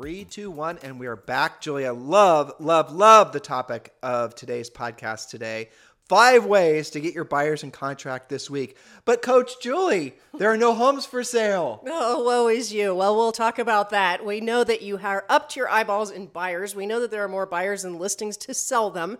Three, two, one, and we are back. Julia, love, love, love the topic of today's podcast today. Five ways to get your buyers in contract this week. But, Coach Julie, there are no homes for sale. Oh, woe is you. Well, we'll talk about that. We know that you are up to your eyeballs in buyers. We know that there are more buyers than listings to sell them.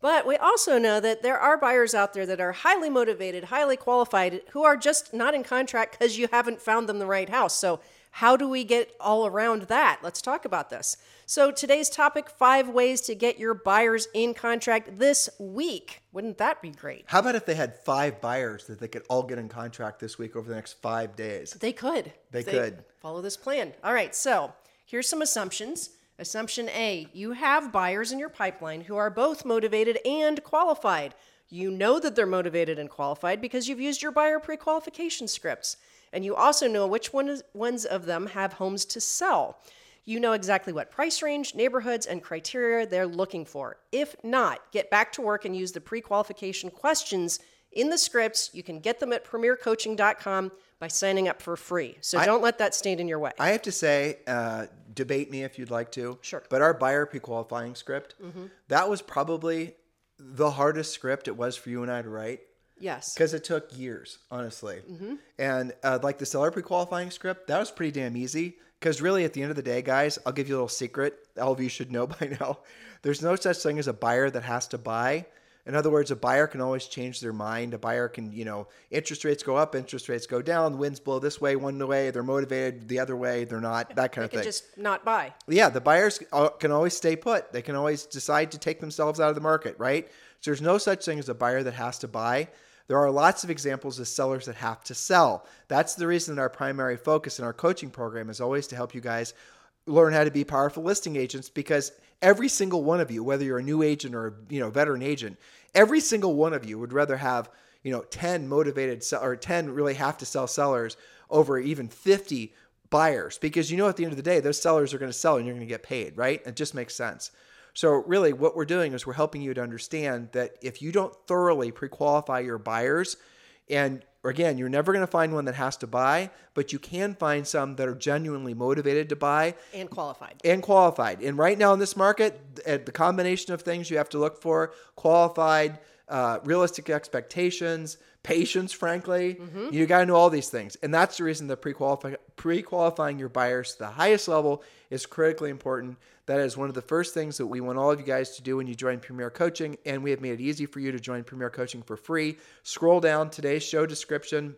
But we also know that there are buyers out there that are highly motivated, highly qualified, who are just not in contract because you haven't found them the right house. So, how do we get all around that? Let's talk about this. So, today's topic five ways to get your buyers in contract this week. Wouldn't that be great? How about if they had five buyers that they could all get in contract this week over the next five days? They could. They could. Follow this plan. All right, so here's some assumptions. Assumption A you have buyers in your pipeline who are both motivated and qualified. You know that they're motivated and qualified because you've used your buyer pre qualification scripts. And you also know which one ones of them have homes to sell. You know exactly what price range, neighborhoods, and criteria they're looking for. If not, get back to work and use the pre qualification questions in the scripts. You can get them at premiercoaching.com by signing up for free. So I- don't let that stand in your way. I have to say, uh, debate me if you'd like to. Sure. Mm-hmm. But our buyer pre-qualifying script, that was probably the hardest script it was for you and I to write yes. because it took years, honestly. Mm-hmm. And uh, like the seller pre-qualifying script, that was pretty damn easy. Because really, at the end of the day, guys, I'll give you a little secret. All of you should know by now. There's no such thing as a buyer that has to buy. In other words, a buyer can always change their mind. A buyer can, you know, interest rates go up, interest rates go down, winds blow this way, one way, they're motivated the other way, they're not, that kind They of can thing. just not buy. Yeah, the buyers uh, can always stay put. They can always decide to take themselves out of the market, right? So there's no such thing as a buyer that has to buy. There are lots of examples of sellers that have to sell. That's the reason that our primary focus in our coaching program is always to help you guys learn how to be powerful listing agents because every single one of you, whether you're a new agent or you know veteran agent, every single one of you would rather have you know 10 motivated sell- or 10 really have to sell sellers over even 50 buyers. Because you know at the end of the day those sellers are going to sell and you're going to get paid right? It just makes sense so really what we're doing is we're helping you to understand that if you don't thoroughly pre-qualify your buyers and again you're never going to find one that has to buy but you can find some that are genuinely motivated to buy And qualified. and qualified. And right now in this market, uh, the combination of things you have to look for qualified, uh, realistic expectations, patience, frankly. Mm-hmm. You got to know all these things. And that's the reason that pre-qualify, pre-qualifying your buyers to the highest level is critically important. That is one of the first things that we want all of you guys to do when you join Premier Coaching. And we have made it easy for you to join Premier Coaching for free. Scroll down today's show description.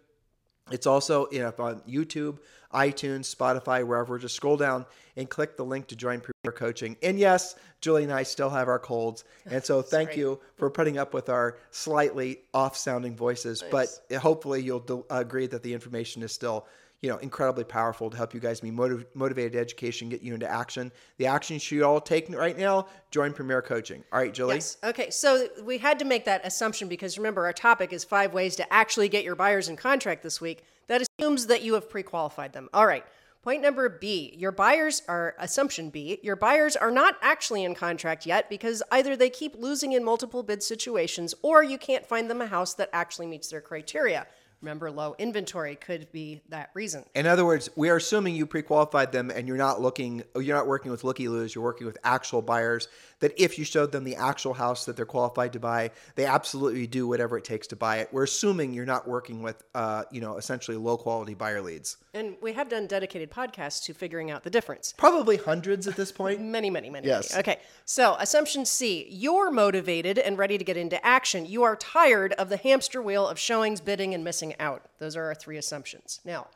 It's also know, on YouTube, iTunes, Spotify, wherever. Just scroll down and click the link to join Premier Coaching. And yes, Julie and I still have our colds. And so thank Sorry. you for putting up with our slightly off sounding voices. But hopefully you'll do- agree that the information is still you know, incredibly powerful to help you guys be motiv- motivated education, get you into action. The action you should all take right now, join Premier Coaching. All right, Julie? Yes. Okay. So we had to make that assumption because remember, our topic is five ways to actually get your buyers in contract this week. That assumes that you have pre qualified them. All right. Point number B your buyers are, assumption B, your buyers are not actually in contract yet because either they keep losing in multiple bid situations or you can't find them a house that actually meets their criteria. Remember, low inventory could be that reason. In other words, we are assuming you pre-qualified them and you're not looking, you're not working with looky loos. You're working with actual buyers. That if you showed them the actual house that they're qualified to buy, they absolutely do whatever it takes to buy it. We're assuming you're not working with, uh, you know, essentially low quality buyer leads. And we have done dedicated podcasts to figuring out the difference. Probably hundreds at this point. Many, many, many. Yes. Many. Okay. So, assumption C you're motivated and ready to get into action. You are tired of the hamster wheel of showings, bidding, and missing out. Those are our three assumptions. Now,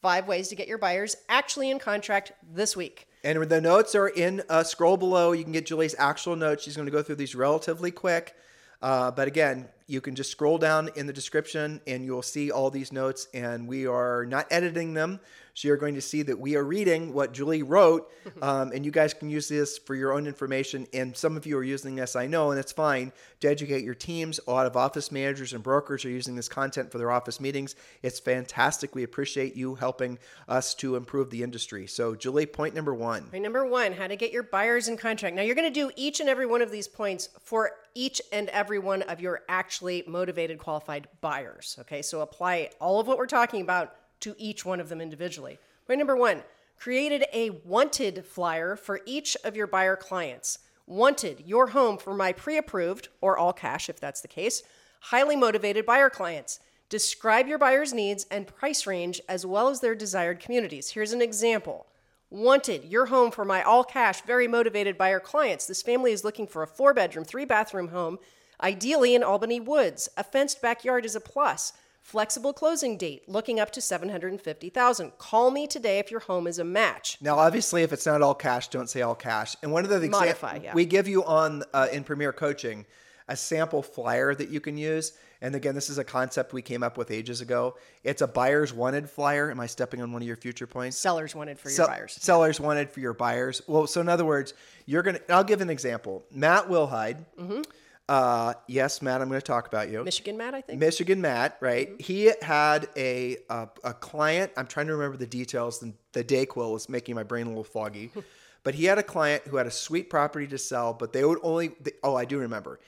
five ways to get your buyers actually in contract this week. And the notes are in scroll below. You can get Julie's actual notes. She's going to go through these relatively quick. Uh, but again, you can just scroll down in the description and you'll see all these notes. And we are not editing them. So you're going to see that we are reading what Julie wrote. Um, and you guys can use this for your own information. And some of you are using this, I know, and it's fine to educate your teams. A lot of office managers and brokers are using this content for their office meetings. It's fantastic. We appreciate you helping us to improve the industry. So, Julie, point number one. Point number one how to get your buyers in contract. Now, you're going to do each and every one of these points for each and every one of your actually motivated, qualified buyers. Okay, so apply all of what we're talking about to each one of them individually. Point number one created a wanted flyer for each of your buyer clients. Wanted your home for my pre approved, or all cash if that's the case, highly motivated buyer clients. Describe your buyer's needs and price range as well as their desired communities. Here's an example. Wanted your home for my all cash, very motivated buyer clients. This family is looking for a four bedroom, three bathroom home, ideally in Albany Woods. A fenced backyard is a plus. Flexible closing date, looking up to 750,000. Call me today if your home is a match. Now, obviously, if it's not all cash, don't say all cash. And one of the things Modify, yeah. we give you on uh, in Premier Coaching a sample flyer that you can use. And again, this is a concept we came up with ages ago. It's a buyer's wanted flyer. Am I stepping on one of your future points? Sellers wanted for your Sell- buyers. Sellers wanted for your buyers. Well, so in other words, you're gonna. I'll give an example. Matt Wilhide. Mm-hmm. Uh, yes, Matt, I'm going to talk about you. Michigan Matt, I think. Michigan Matt, right? He had a, a a client. I'm trying to remember the details. The, the Dayquil was making my brain a little foggy, but he had a client who had a sweet property to sell, but they would only. They, oh, I do remember.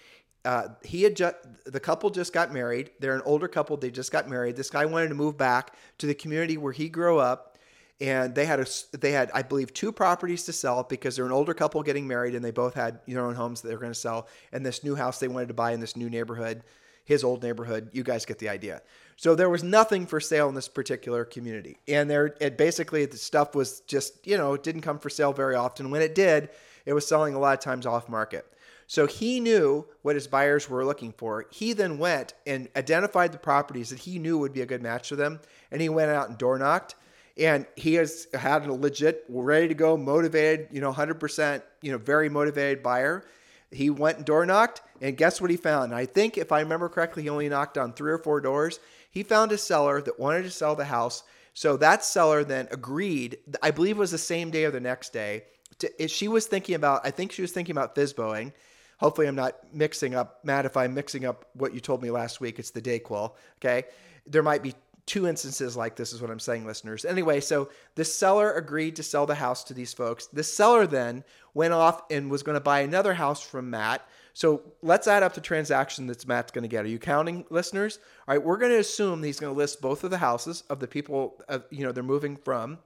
Uh, he had just the couple just got married. They're an older couple. They just got married. This guy wanted to move back to the community where he grew up, and they had a they had I believe two properties to sell because they're an older couple getting married, and they both had their own homes that they were going to sell, and this new house they wanted to buy in this new neighborhood, his old neighborhood. You guys get the idea. So there was nothing for sale in this particular community, and there it basically the stuff was just you know it didn't come for sale very often. When it did, it was selling a lot of times off market. So he knew what his buyers were looking for. He then went and identified the properties that he knew would be a good match for them, and he went out and door knocked. And he has had a legit, ready to go, motivated, you know, 100%, you know, very motivated buyer. He went and door knocked, and guess what he found? I think, if I remember correctly, he only knocked on three or four doors. He found a seller that wanted to sell the house. So that seller then agreed, I believe it was the same day or the next day. To, she was thinking about, I think she was thinking about Fizboing. Hopefully, I'm not mixing up, Matt. If I'm mixing up what you told me last week, it's the Dayquil. Okay, there might be two instances like this, is what I'm saying, listeners. Anyway, so the seller agreed to sell the house to these folks. The seller then went off and was going to buy another house from Matt. So let's add up the transaction that Matt's going to get. Are you counting, listeners? All right, we're going to assume he's going to list both of the houses of the people, uh, you know, they're moving from.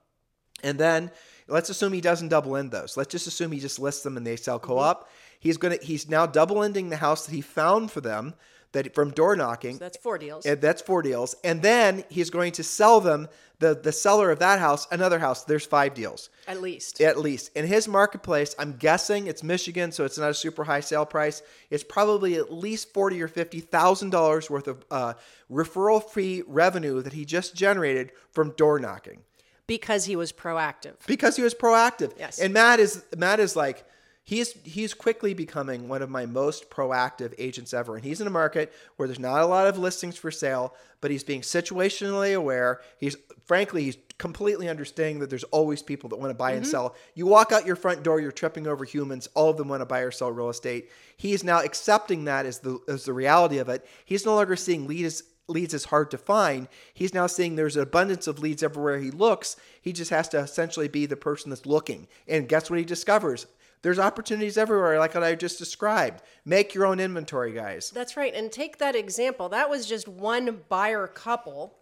And then let's assume he doesn't double end those. Let's just assume he just lists them and they sell co-op. He's going to he's now double ending the house that he found for them that from door knocking. So that's four deals. And that's four deals. And then he's going to sell them the the seller of that house another house. There's five deals. At least. At least. In his marketplace, I'm guessing it's Michigan, so it's not a super high sale price. It's probably at least forty or fifty thousand dollars worth of uh, referral fee revenue that he just generated from door knocking because he was proactive. because he was proactive. Yes. And Matt is Matt is like he's he's quickly becoming one of my most proactive agents ever. And he's in a market where there's not a lot of listings for sale, but he's being situationally aware. He's frankly he's completely understanding that there's always people that want to buy and mm-hmm. sell. You walk out your front door, you're tripping over humans. All of them want to buy or sell real estate. He is now accepting that as the as the reality of it. He's no longer seeing leads leads is hard to find. He's now seeing there's an abundance of leads everywhere he looks. He just has to essentially be the person that's looking. And guess what he discovers? There's opportunities everywhere, like what I just described. Make your own inventory, guys. That's right. And take that example. That was just one buyer couple,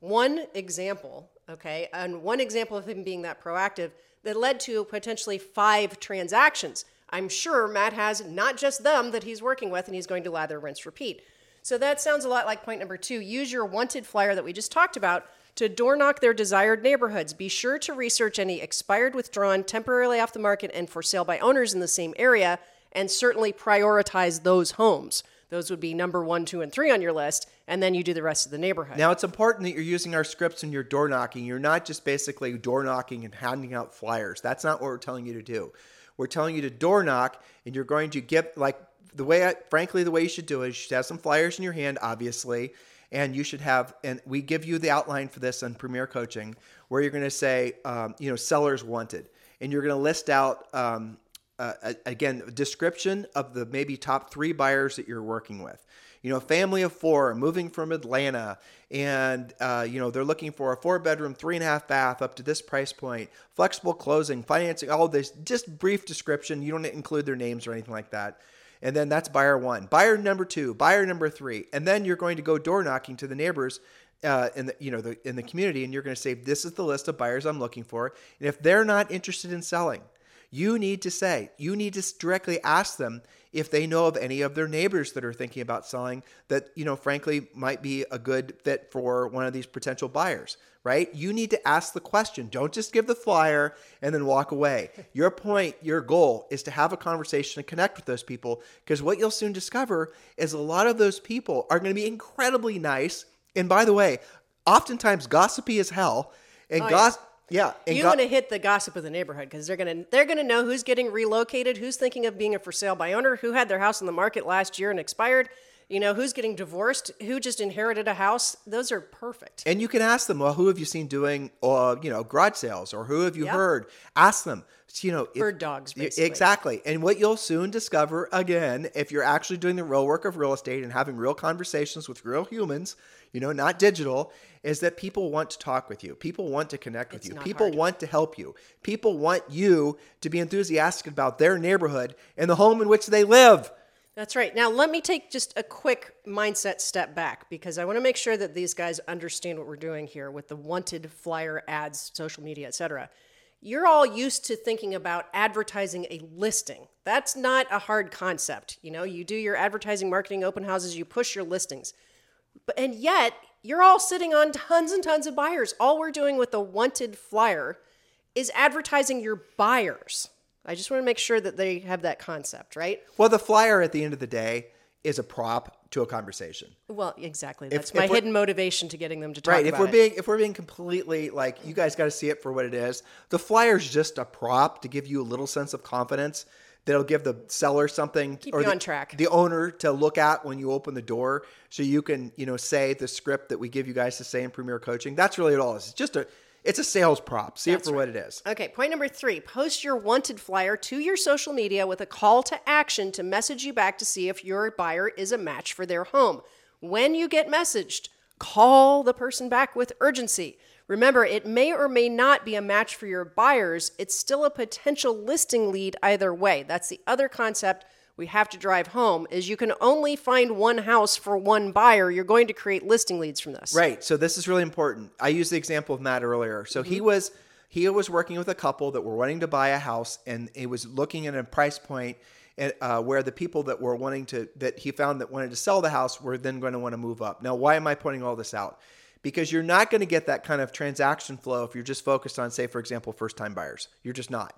one example, okay? And one example of him being that proactive that led to potentially five transactions. I'm sure Matt has not just them that he's working with and he's going to lather, rinse, repeat. So that sounds a lot like point number two. Use your wanted flyer that we just talked about to door knock their desired neighborhoods. Be sure to research any expired, withdrawn, temporarily off the market, and for sale by owners in the same area, and certainly prioritize those homes. Those would be number one, two, and three on your list, and then you do the rest of the neighborhood. Now, it's important that you're using our scripts in your door knocking. You're not just basically door knocking and handing out flyers. That's not what we're telling you to do. We're telling you to door knock, and you're going to get, like the way, I, frankly, the way you should do it is you should have some flyers in your hand, obviously, and you should have, and we give you the outline for this on Premier Coaching, where you're going to say, um, you know, sellers wanted, and you're going to list out. Um, uh, again, description of the maybe top three buyers that you're working with you know, family of four moving from Atlanta, and uh, you know they're looking for a four bedroom, three and a half bath up to this price point, flexible closing, financing, all this. Just brief description. You don't include their names or anything like that. And then that's buyer one, buyer number two, buyer number three, and then you're going to go door knocking to the neighbors uh, in the you know the in the community, and you're going to say this is the list of buyers I'm looking for, and if they're not interested in selling, you need to say you need to directly ask them if they know of any of their neighbors that are thinking about selling that, you know, frankly might be a good fit for one of these potential buyers, right? You need to ask the question. Don't just give the flyer and then walk away. Your point, your goal is to have a conversation and connect with those people because what you'll soon discover is a lot of those people are going to be incredibly nice. And by the way, oftentimes gossipy as hell. And oh, gossip. Yeah yeah, you want to hit the gossip of the neighborhood because they're gonna they're gonna know who's getting relocated, who's thinking of being a for sale by owner, who had their house on the market last year and expired, you know, who's getting divorced, who just inherited a house. Those are perfect. And you can ask them, well, who have you seen doing, uh, you know, garage sales, or who have you yep. heard? Ask them. You know, bird if, dogs, basically. exactly. And what you'll soon discover, again, if you're actually doing the real work of real estate and having real conversations with real humans, you know, not digital, is that people want to talk with you. People want to connect with it's you. People hard. want to help you. People want you to be enthusiastic about their neighborhood and the home in which they live. That's right. Now, let me take just a quick mindset step back because I want to make sure that these guys understand what we're doing here with the wanted flyer ads, social media, etc. You're all used to thinking about advertising a listing. That's not a hard concept. You know, you do your advertising, marketing, open houses, you push your listings. But and yet, you're all sitting on tons and tons of buyers. All we're doing with the wanted flyer is advertising your buyers. I just want to make sure that they have that concept, right? Well, the flyer at the end of the day is a prop to a conversation. Well, exactly. That's if, my if hidden motivation to getting them to talk right. if we're it. being if we're being completely like you guys got to see it for what it is. The flyer's just a prop to give you a little sense of confidence that'll give the seller something Keep or the, on track. the owner to look at when you open the door so you can you know say the script that we give you guys to say in premier coaching that's really it all is it's just a it's a sales prop. See That's it for right. what it is. Okay, point number three post your wanted flyer to your social media with a call to action to message you back to see if your buyer is a match for their home. When you get messaged, call the person back with urgency. Remember, it may or may not be a match for your buyers. It's still a potential listing lead either way. That's the other concept we have to drive home is you can only find one house for one buyer. You're going to create listing leads from this. Right. So this is really important. I used the example of Matt earlier. So mm-hmm. he was he was working with a couple that were wanting to buy a house and he was looking at a price point uh, where the people that were wanting to that he found that wanted to sell the house were then going to want to move up. Now, why am I pointing all this out? Because you're not going to get that kind of transaction flow if you're just focused on, say, for example, first time buyers. You're just not.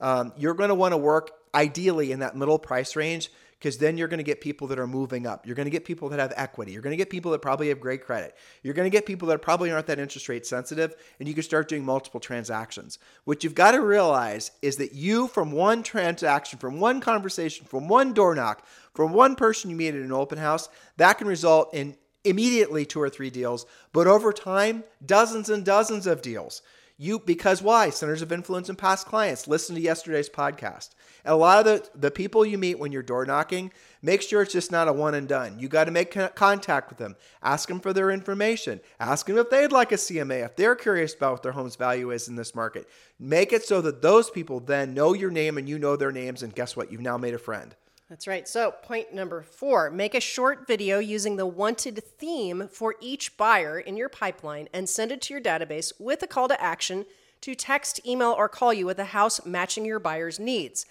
Um, you're going to want to work ideally in that middle price range because then you're going to get people that are moving up. You're going to get people that have equity. You're going to get people that probably have great credit. You're going to get people that probably aren't that interest rate sensitive, and you can start doing multiple transactions. What you've got to realize is that you, from one transaction, from one conversation, from one door knock, from one person you meet at an open house, that can result in immediately two or three deals, but over time, dozens and dozens of deals. You because why? Centers of influence and past clients. Listen to yesterday's podcast. And a lot of the, the people you meet when you're door knocking, make sure it's just not a one and done. You got to make contact with them. Ask them for their information. Ask them if they'd like a CMA, if they're curious about what their home's value is in this market. Make it so that those people then know your name and you know their names. And guess what? You've now made a friend. That's right. So, point number four make a short video using the wanted theme for each buyer in your pipeline and send it to your database with a call to action to text, email, or call you with a house matching your buyer's needs.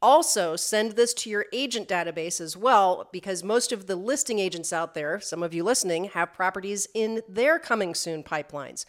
Also, send this to your agent database as well, because most of the listing agents out there, some of you listening, have properties in their coming soon pipelines.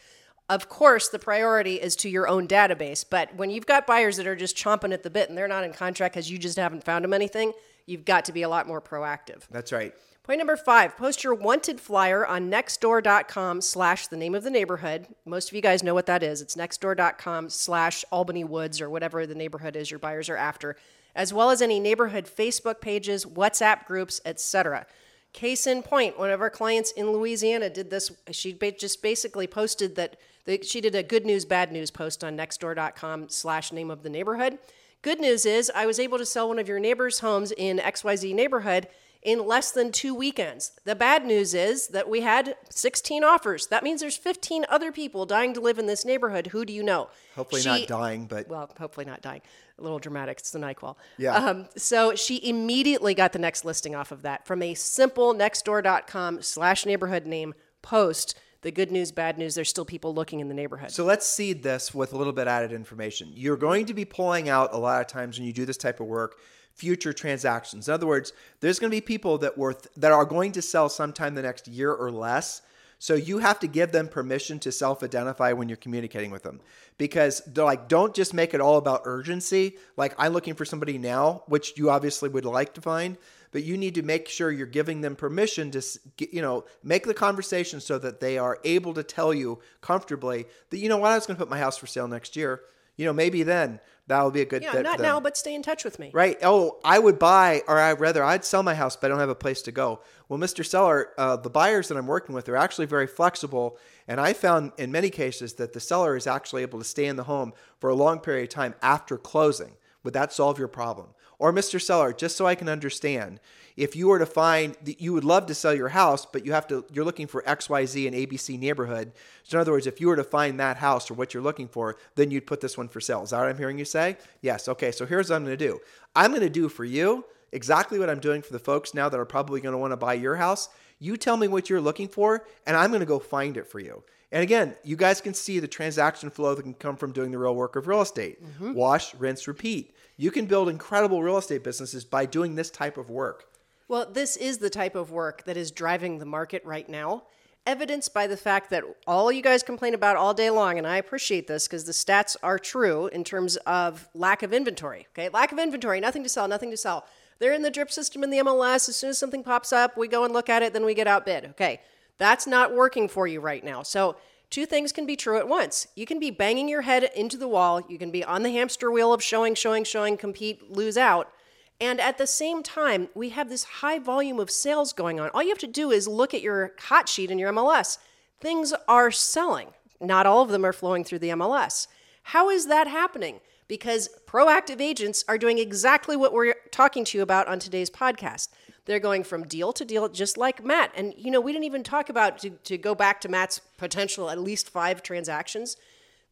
Of course, the priority is to your own database, but when you've got buyers that are just chomping at the bit and they're not in contract because you just haven't found them anything, you've got to be a lot more proactive. That's right. Point number five, post your wanted flyer on nextdoor.com slash the name of the neighborhood. Most of you guys know what that is. It's nextdoor.com slash Albany Woods or whatever the neighborhood is your buyers are after. as well as any neighborhood Facebook pages, WhatsApp groups, etc. Case in point, one of our clients in Louisiana did this. She just basically posted that that she did a good news, bad news post on nextdoor.com slash name of the neighborhood. Good news is I was able to sell one of your neighbor's homes in XYZ neighborhood in less than two weekends. The bad news is that we had 16 offers. That means there's 15 other people dying to live in this neighborhood. Who do you know? Hopefully She- not dying, but well, hopefully not dying. A little dramatic. It's the NyQuil. Yeah. Um, so she immediately got the next listing off of that from a simple nextdoor.com slash neighborhood name post. The good news, bad news, there's still people looking in the neighborhood. So let's seed this with a little bit added information. You're going to be pulling out a lot of times when you do this type of work future transactions. In other words, there's going to be people that worth that are going to sell sometime the next year or less. So you have to give them permission to self-identify when you're communicating with them. Because they're like don't just make it all about urgency, like I'm looking for somebody now, which you obviously would like to find, but you need to make sure you're giving them permission to you know make the conversation so that they are able to tell you comfortably that you know what I was going to put my house for sale next year. You know maybe then that will be a good yeah, not now, but stay in touch with me. Right. Oh, I would buy, or I'd rather, I'd sell my house, but I don't have a place to go. Well, Mr. Seller, uh, the buyers that I'm working with are actually very flexible, and I found in many cases that the seller is actually able to stay in the home for a long period of time after closing. Would that solve your problem? Or, Mr. Seller, just so I can understand, if you were to find that you would love to sell your house, but you have to, you're looking for XYZ and ABC neighborhood. So, in other words, if you were to find that house or what you're looking for, then you'd put this one for sale. Is that what I'm hearing you say? Yes. Okay. So, here's what I'm going to do I'm going to do for you exactly what I'm doing for the folks now that are probably going to want to buy your house. You tell me what you're looking for, and I'm going to go find it for you. And again, you guys can see the transaction flow that can come from doing the real work of real estate. Mm-hmm. Wash, rinse, repeat. You can build incredible real estate businesses by doing this type of work. Well, this is the type of work that is driving the market right now, evidenced by the fact that all you guys complain about all day long, and I appreciate this because the stats are true in terms of lack of inventory. Okay, lack of inventory, nothing to sell, nothing to sell. They're in the drip system in the MLS. As soon as something pops up, we go and look at it, then we get outbid. Okay, that's not working for you right now. So, two things can be true at once. You can be banging your head into the wall, you can be on the hamster wheel of showing, showing, showing, compete, lose out. And at the same time, we have this high volume of sales going on. All you have to do is look at your hot sheet in your MLS. Things are selling. Not all of them are flowing through the MLS. How is that happening? Because proactive agents are doing exactly what we're talking to you about on today's podcast. They're going from deal to deal, just like Matt. And, you know, we didn't even talk about, to, to go back to Matt's potential at least five transactions.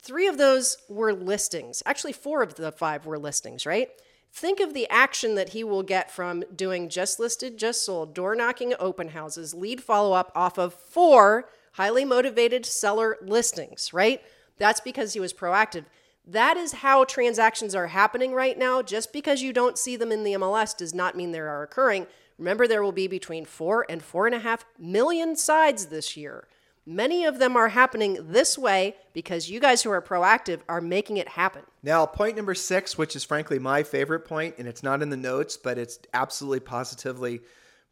Three of those were listings. Actually, four of the five were listings, right? Think of the action that he will get from doing just listed, just sold, door knocking, open houses, lead follow up off of four highly motivated seller listings, right? That's because he was proactive. That is how transactions are happening right now. Just because you don't see them in the MLS does not mean they are occurring. Remember, there will be between four and four and a half million sides this year. Many of them are happening this way because you guys who are proactive are making it happen. Now, point number six, which is frankly my favorite point, and it's not in the notes, but it's absolutely positively,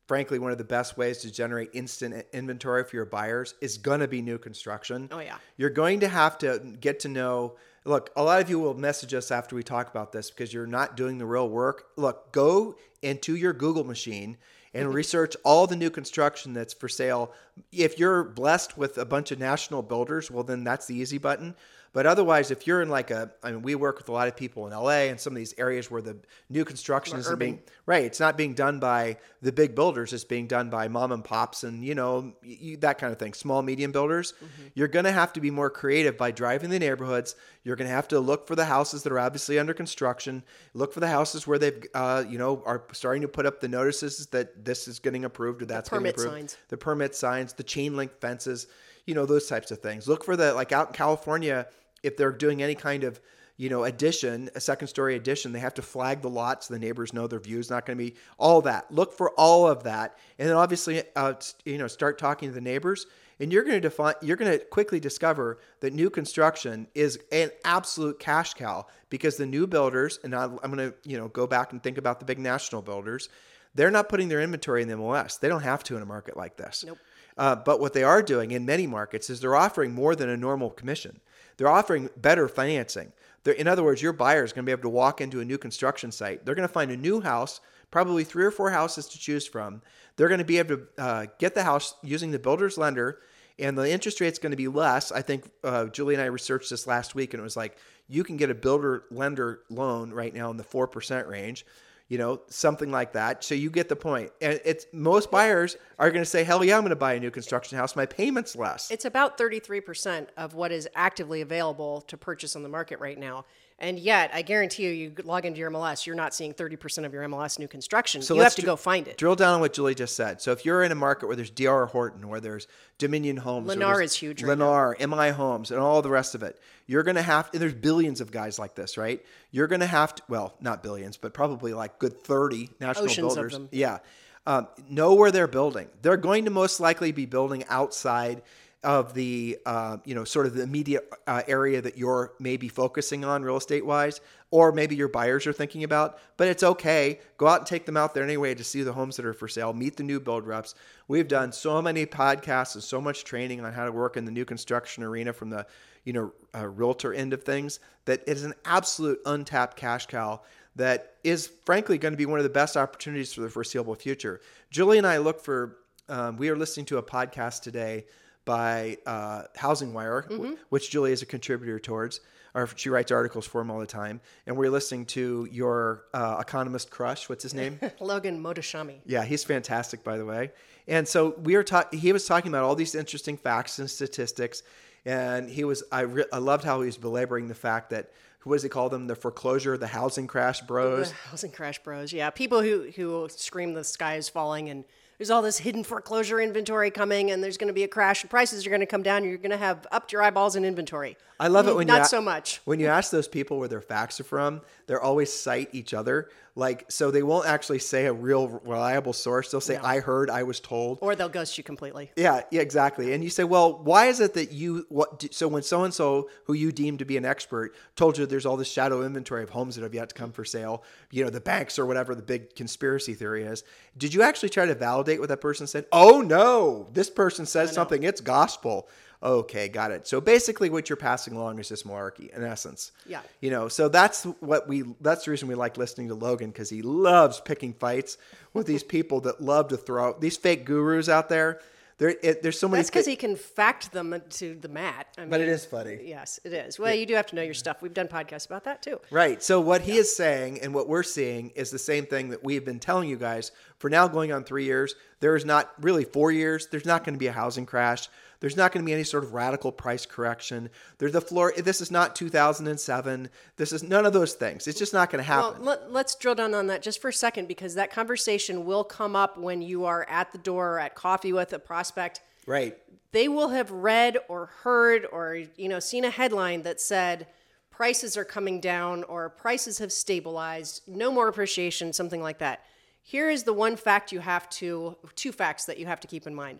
frankly, one of the best ways to generate instant inventory for your buyers is going to be new construction. Oh, yeah. You're going to have to get to know. Look, a lot of you will message us after we talk about this because you're not doing the real work. Look, go into your Google machine and mm-hmm. research all the new construction that's for sale. If you're blessed with a bunch of national builders, well, then that's the easy button. But otherwise, if you're in like a, I mean, we work with a lot of people in LA and some of these areas where the new construction isn't being right. It's not being done by the big builders. It's being done by mom and pops and you know you, that kind of thing. Small, medium builders. You're going to have to be more creative by driving the neighborhoods. You're going to have to look for the houses that are obviously under construction. Look for the houses where they've, uh, you know, are starting to put up the notices that this is getting approved or that's getting permit approved. signs. The permit signs, the chain link fences, you know, those types of things. Look for the like out in California if they're doing any kind of you know addition a second story addition they have to flag the lot so the neighbors know their view is not going to be all that look for all of that and then obviously uh, you know start talking to the neighbors and you're going to define you're going to quickly discover that new construction is an absolute cash cow because the new builders and i'm going to you know go back and think about the big national builders they're not putting their inventory in the mls they don't have to in a market like this Nope. Uh, but what they are doing in many markets is they're offering more than a normal commission. They're offering better financing. They're, in other words, your buyer is going to be able to walk into a new construction site. They're going to find a new house, probably three or four houses to choose from. They're going to be able to uh, get the house using the builder's lender, and the interest rate's going to be less. I think uh, Julie and I researched this last week, and it was like you can get a builder lender loan right now in the four percent range you know, something like that. So you get the point. And it's most buyers are going to say, "Hell yeah, I'm going to buy a new construction house. My payment's less." It's about 33% of what is actively available to purchase on the market right now. And yet, I guarantee you, you log into your MLS, you're not seeing 30% of your MLS new construction. So you have to dr- go find it. Drill down on what Julie just said. So if you're in a market where there's DR Horton, where there's Dominion Homes, Lennar is huge right Lennar, MI Homes, and all the rest of it, you're going to have, and there's billions of guys like this, right? You're going to have to, well, not billions, but probably like good 30 national Oceans of builders. them. Yeah. Um, know where they're building. They're going to most likely be building outside of the uh, you know sort of the immediate uh, area that you're maybe focusing on real estate wise or maybe your buyers are thinking about but it's okay. Go out and take them out there anyway to see the homes that are for sale meet the new build reps. We've done so many podcasts and so much training on how to work in the new construction arena from the you know uh, realtor end of things that it is an absolute untapped cash cow that is frankly going to be one of the best opportunities for the foreseeable future. Julie and i look for um, we are listening to a podcast today by uh, Housing Wire, Mm-hmm. which Julie is a contributor towards, or she writes articles for them all the time. And we're listening to your uh, economist crush. What's his name? Logan Mohtashami. yeah, he's fantastic, by the way. And so we were talking. He was talking about all these interesting facts and statistics, and he was. I re- I loved how he was belaboring the fact that what does he call them? The foreclosure, the housing crash bros. The housing crash bros. Yeah, people who who scream the sky is falling and there's all this hidden foreclosure inventory coming and there's going to be a crash and prices are going to come down and you're going to have upped your eyeballs in inventory. I love it when not you a- so much. when you ask those people where their facts are from. They're always cite each other, like so they won't actually say a real reliable source. They'll say, "I heard," "I was told." Or they'll ghost you completely. Yeah, yeah, exactly. And you say, well, why is it that you what? So when so and so, who you deem to be an expert, told you there's all this shadow inventory of homes that have yet to come for sale, you know, the banks or whatever the big conspiracy theory is, did you actually try to validate what that person said? Oh no, this person says oh, something. It's gospel. Okay, got it. So basically, what you're passing along is just malarkey, in essence. Yeah. You know, so that's what we. That's the reason we like listening to Logan because he loves picking fights with these people that love to throw these fake gurus out there. There, it, there's so many. That's because fa- he can fact them to the mat. I mean, But it is funny. Yes, it is. Well, you do have to know your stuff. We've done podcasts about that too. Right. So what he is saying and what we're seeing is the same thing that we've been telling you guys for now going on three years. There is not really four years. There's not going to be a housing crash. There's not going to be any sort of radical price correction. There's the floor. This is not 2007. This is none of those things. It's just not going to happen. Well, let, let's drill down on that just for a second because that conversation will come up when you are at the door or at coffee with a prospect. right. They will have read or heard or you know seen a headline that said prices are coming down or prices have stabilized, no more appreciation, something like that. Here is the one fact you have to two facts that you have to keep in mind.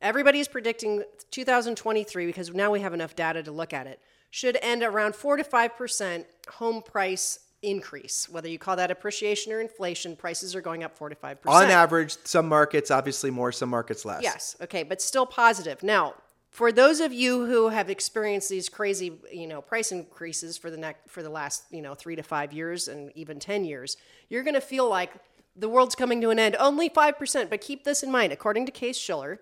Everybody is predicting 2023 because now we have enough data to look at it. Should end around 4 to 5% home price increase. Whether you call that appreciation or inflation, prices are going up 4 to 5%. On average, some markets obviously more, some markets less. Yes. Okay, but still positive. Now, for those of you who have experienced these crazy, you know, price increases for the next for the last, you know, 3 to 5 years and even 10 years, you're going to feel like the world's coming to an end. Only 5%, but keep this in mind. According to Case Shiller,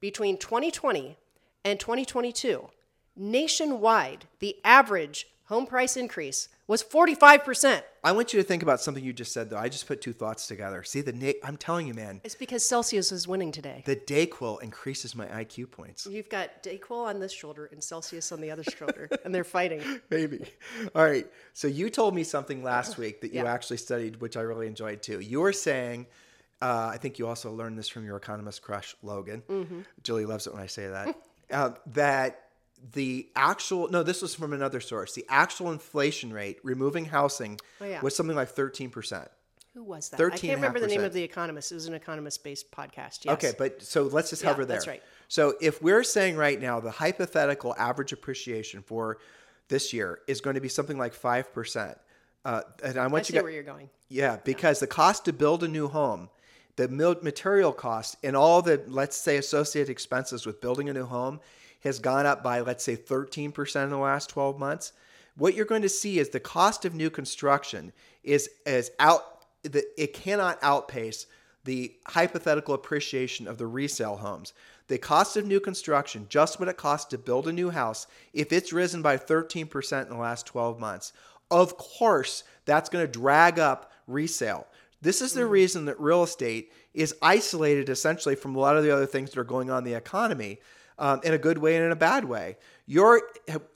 between 2020 and 2022, nationwide, the average home price increase was 45%. I want you to think about something you just said, though. I just put two thoughts together. See, the na- I'm telling you, man, It's because Celsius is winning today. the Dayquil increases my IQ points. You've got Dayquil on this shoulder and Celsius on the other shoulder, and they're fighting. Maybe. All right. So you told me something last week that you Yeah. actually studied, which I really enjoyed too. You were saying, uh, I think you also learned this from your economist crush, Logan. Mm-hmm. Julie loves it when I say that. uh, that the actual, no, this was from another source. The actual inflation rate, removing housing, Oh, yeah. was something like 13%. Who was that? 13 I can't remember the name of the economist. It was an economist-based podcast. Yes. Okay, but so let's just Yeah, hover there. that's right. So if we're saying right now the hypothetical average appreciation for this year is going to be something like five percent, uh, and I I want see you where you're going. yeah, because the cost to build a new home, the material cost, and all the let's say associated expenses with building a new home has gone up by let's say thirteen percent in the last twelve months. what you're going to see is the cost of new construction is is out the, it cannot outpace the hypothetical appreciation of the resale homes. The cost of new construction, just what it costs to build a new house, if it's risen by 13% in the last 12 months, of course, that's going to drag up resale. This is the reason that real estate is isolated essentially from a lot of the other things that are going on in the economy um, in a good way and in a bad way. Your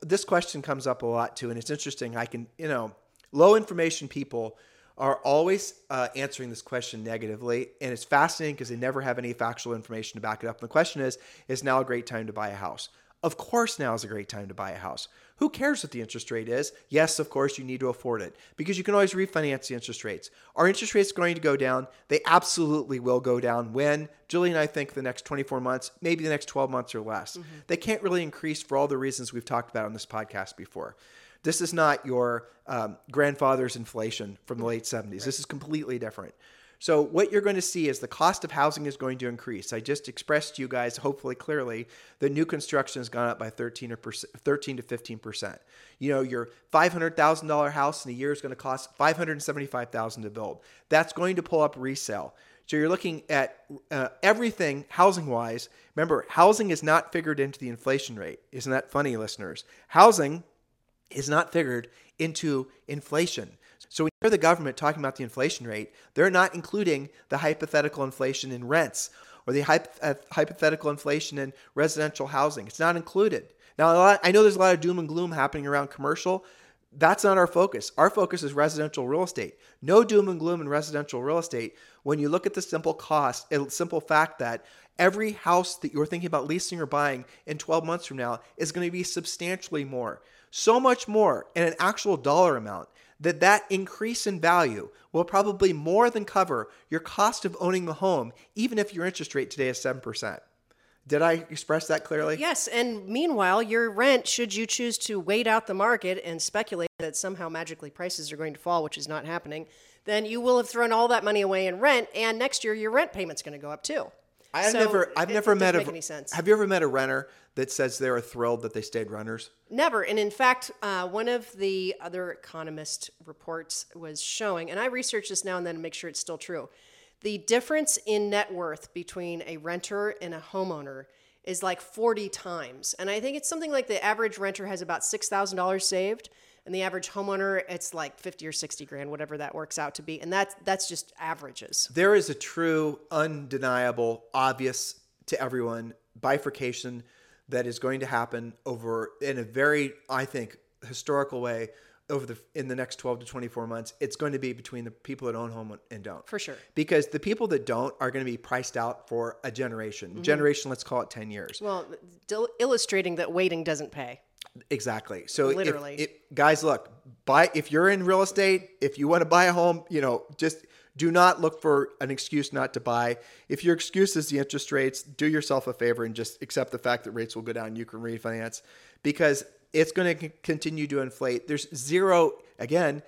this question comes up a lot too, and it's interesting. I can you know low information people are always uh, answering this question negatively, and it's fascinating because they never have any factual information to back it up. And the question is: Is now a great time to buy a house? Of course, now is a great time to buy a house. Who cares what the interest rate is? Yes, of course, you need to afford it because you can always refinance the interest rates. Are interest rates going to go down? They absolutely will go down when, Julie and I think the next 24 months, maybe the next 12 months or less. Mm-hmm. They can't really increase for all the reasons we've talked about on this podcast before. This is not your um, grandfather's inflation from the late 70s. Right. This is completely different. So what you're going to see is the cost of housing is going to increase. I just expressed to you guys, hopefully clearly, that new construction has gone up by 13 or 13 to 15 percent. You know, your $500,000 house in a year is going to cost $575,000 to build. That's going to pull up resale. So you're looking at uh, everything housing wise. Remember, housing is not figured into the inflation rate. Isn't that funny, listeners? Housing is not figured into inflation. So when you hear the government talking about the inflation rate, they're not including the hypothetical inflation in rents or the uh, hypothetical inflation in residential housing. It's not included. Now, lot, I know there's a lot of doom and gloom happening around commercial. That's not our focus. Our focus is residential real estate. No doom and gloom in residential real estate when you look at the simple cost, a simple fact that every house that you're thinking about leasing or buying in 12 months from now is going to be substantially more. So much more in an actual dollar amount that that increase in value will probably more than cover your cost of owning the home, even if your interest rate today is 7%. Did I express that clearly? Yes. And meanwhile, your rent, should you choose to wait out the market and speculate that somehow magically prices are going to fall, which is not happening, then you will have thrown all that money away in rent. And next year, your rent payment's going to go up too. I've so never, I've it, never it met a. Have you ever met a renter that says they are thrilled that they stayed runners? Never. And in fact, uh, one of the other economist reports was showing, and I research this now and then to make sure it's still true. The difference in net worth between a renter and a homeowner is like 40 times. And I think it's something like the average renter has about $6,000 saved and the average homeowner it's like 50 or 60 grand whatever that works out to be. And that's that's just averages. There is a true undeniable obvious to everyone bifurcation that is going to happen over in a very i think historical way over the in the next 12 to 24 months. It's going to be between the people that own home and don't. For sure. Because the people that don't are going to be priced out for a generation. Mm-hmm. generation let's call it 10 years. Well illustrating that waiting doesn't pay Exactly. So literally, if, if, guys, look, buy if you're in real estate, if you want to buy a home, you know, just do not look for an excuse not to buy. If your excuse is the interest rates, do yourself a favor and just accept the fact that rates will go down. You can refinance because it's going to continue to inflate. There's zero again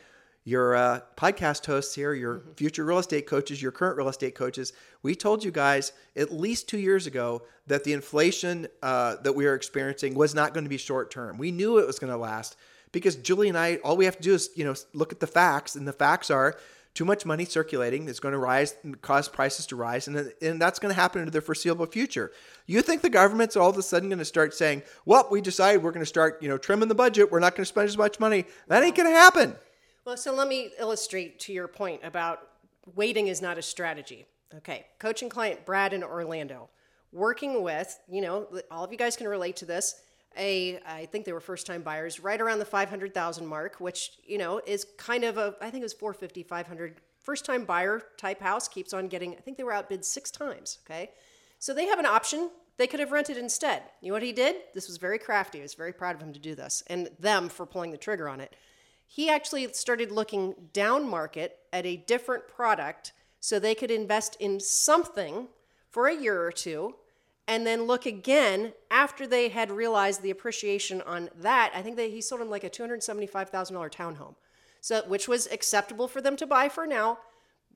your uh, podcast hosts here, your mm-hmm. future real estate coaches, your current real estate coaches, we told you guys at least two years ago that the inflation uh, that we are experiencing was not going to be short term. We knew it was going to last because Julie and I, all we have to do is you know look at the facts, and the facts are too much money circulating is going to rise and cause prices to rise and, and that's going to happen into the foreseeable future you think the government's all of a sudden going to start saying well we decided we're going to start you know trimming the budget we're not going to spend as much money that ain't going to happen well, so let me illustrate to your point about waiting is not a strategy. Okay, coach and client Brad in Orlando, working with, you know, all of you guys can relate to this. A, I think they were first time buyers, right around the 500,000 mark, which, you know, is kind of a, I think it was 450, 500. First time buyer type house keeps on getting, I think they were outbid six times. Okay. So they have an option. They could have rented instead. You know what he did? This was very crafty. I was very proud of him to do this and them for pulling the trigger on it he actually started looking down market at a different product so they could invest in something for a year or two and then look again after they had realized the appreciation on that. I think that he sold them like a $275,000 townhome. So which was acceptable for them to buy for now,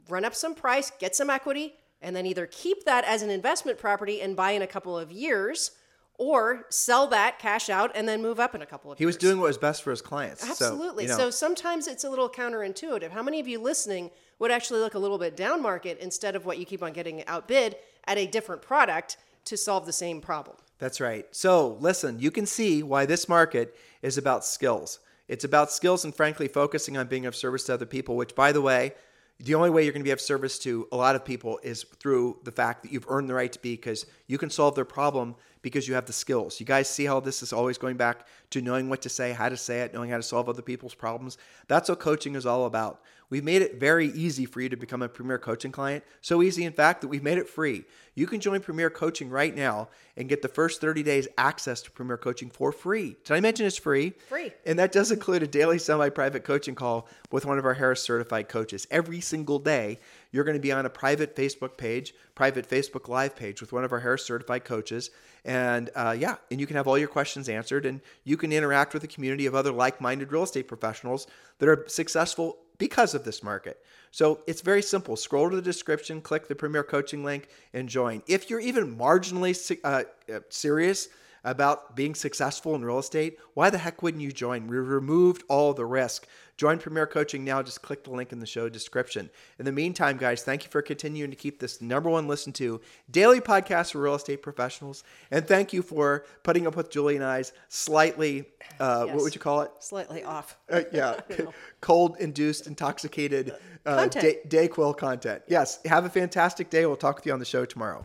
run up some price, get some equity, and then either keep that as an investment property and buy in a couple of years or sell that, cash out, and then move up in a couple of He years. was doing what was best for his clients. So, Absolutely. you So, sometimes it's a little counterintuitive. How many of you listening would actually look a little bit down market instead of what you keep on getting outbid at a different product to solve the same problem? That's right. So, listen, you can see why this market is about skills. It's about skills and, frankly, focusing on being of service to other people, which, by the way, the only way you're going to be of service to a lot of people is through the fact that you've earned the right to be because you can solve their problem because you have the skills. You guys see how this is always going back to knowing what to say, how to say it, knowing how to solve other people's problems. That's what coaching is all about. We've made it very easy for you to become a Premier Coaching client. So easy, in fact, that we've made it free. You can join Premier Coaching right now and get the first 30 days access to Premier Coaching for free. Did I mention it's free? Free. And that does include a daily semi private coaching call with one of our Harris certified coaches. Every single day, you're going to be on a private Facebook page, private Facebook Live page with one of our Harris certified coaches. And uh, yeah, and you can have all your questions answered and you can interact with a community of other like minded real estate professionals that are successful because of this market. So it's very simple. Scroll to the description, click the Premier Coaching link, and join. If you're even marginally uh, uh, serious about being successful in real estate, why the heck wouldn't you join? We removed all the risk. Join Premier Coaching now. Just click the link in the show description. In the meantime, guys, thank you for continuing to keep this number one listen to daily podcast for real estate professionals. And thank you for putting up with Julie and I's slightly, uh, what would you call it? Slightly off. Uh, yeah, cold induced, intoxicated uh, Content. day, Dayquil content. Yes, have a fantastic day. We'll talk with you on the show tomorrow.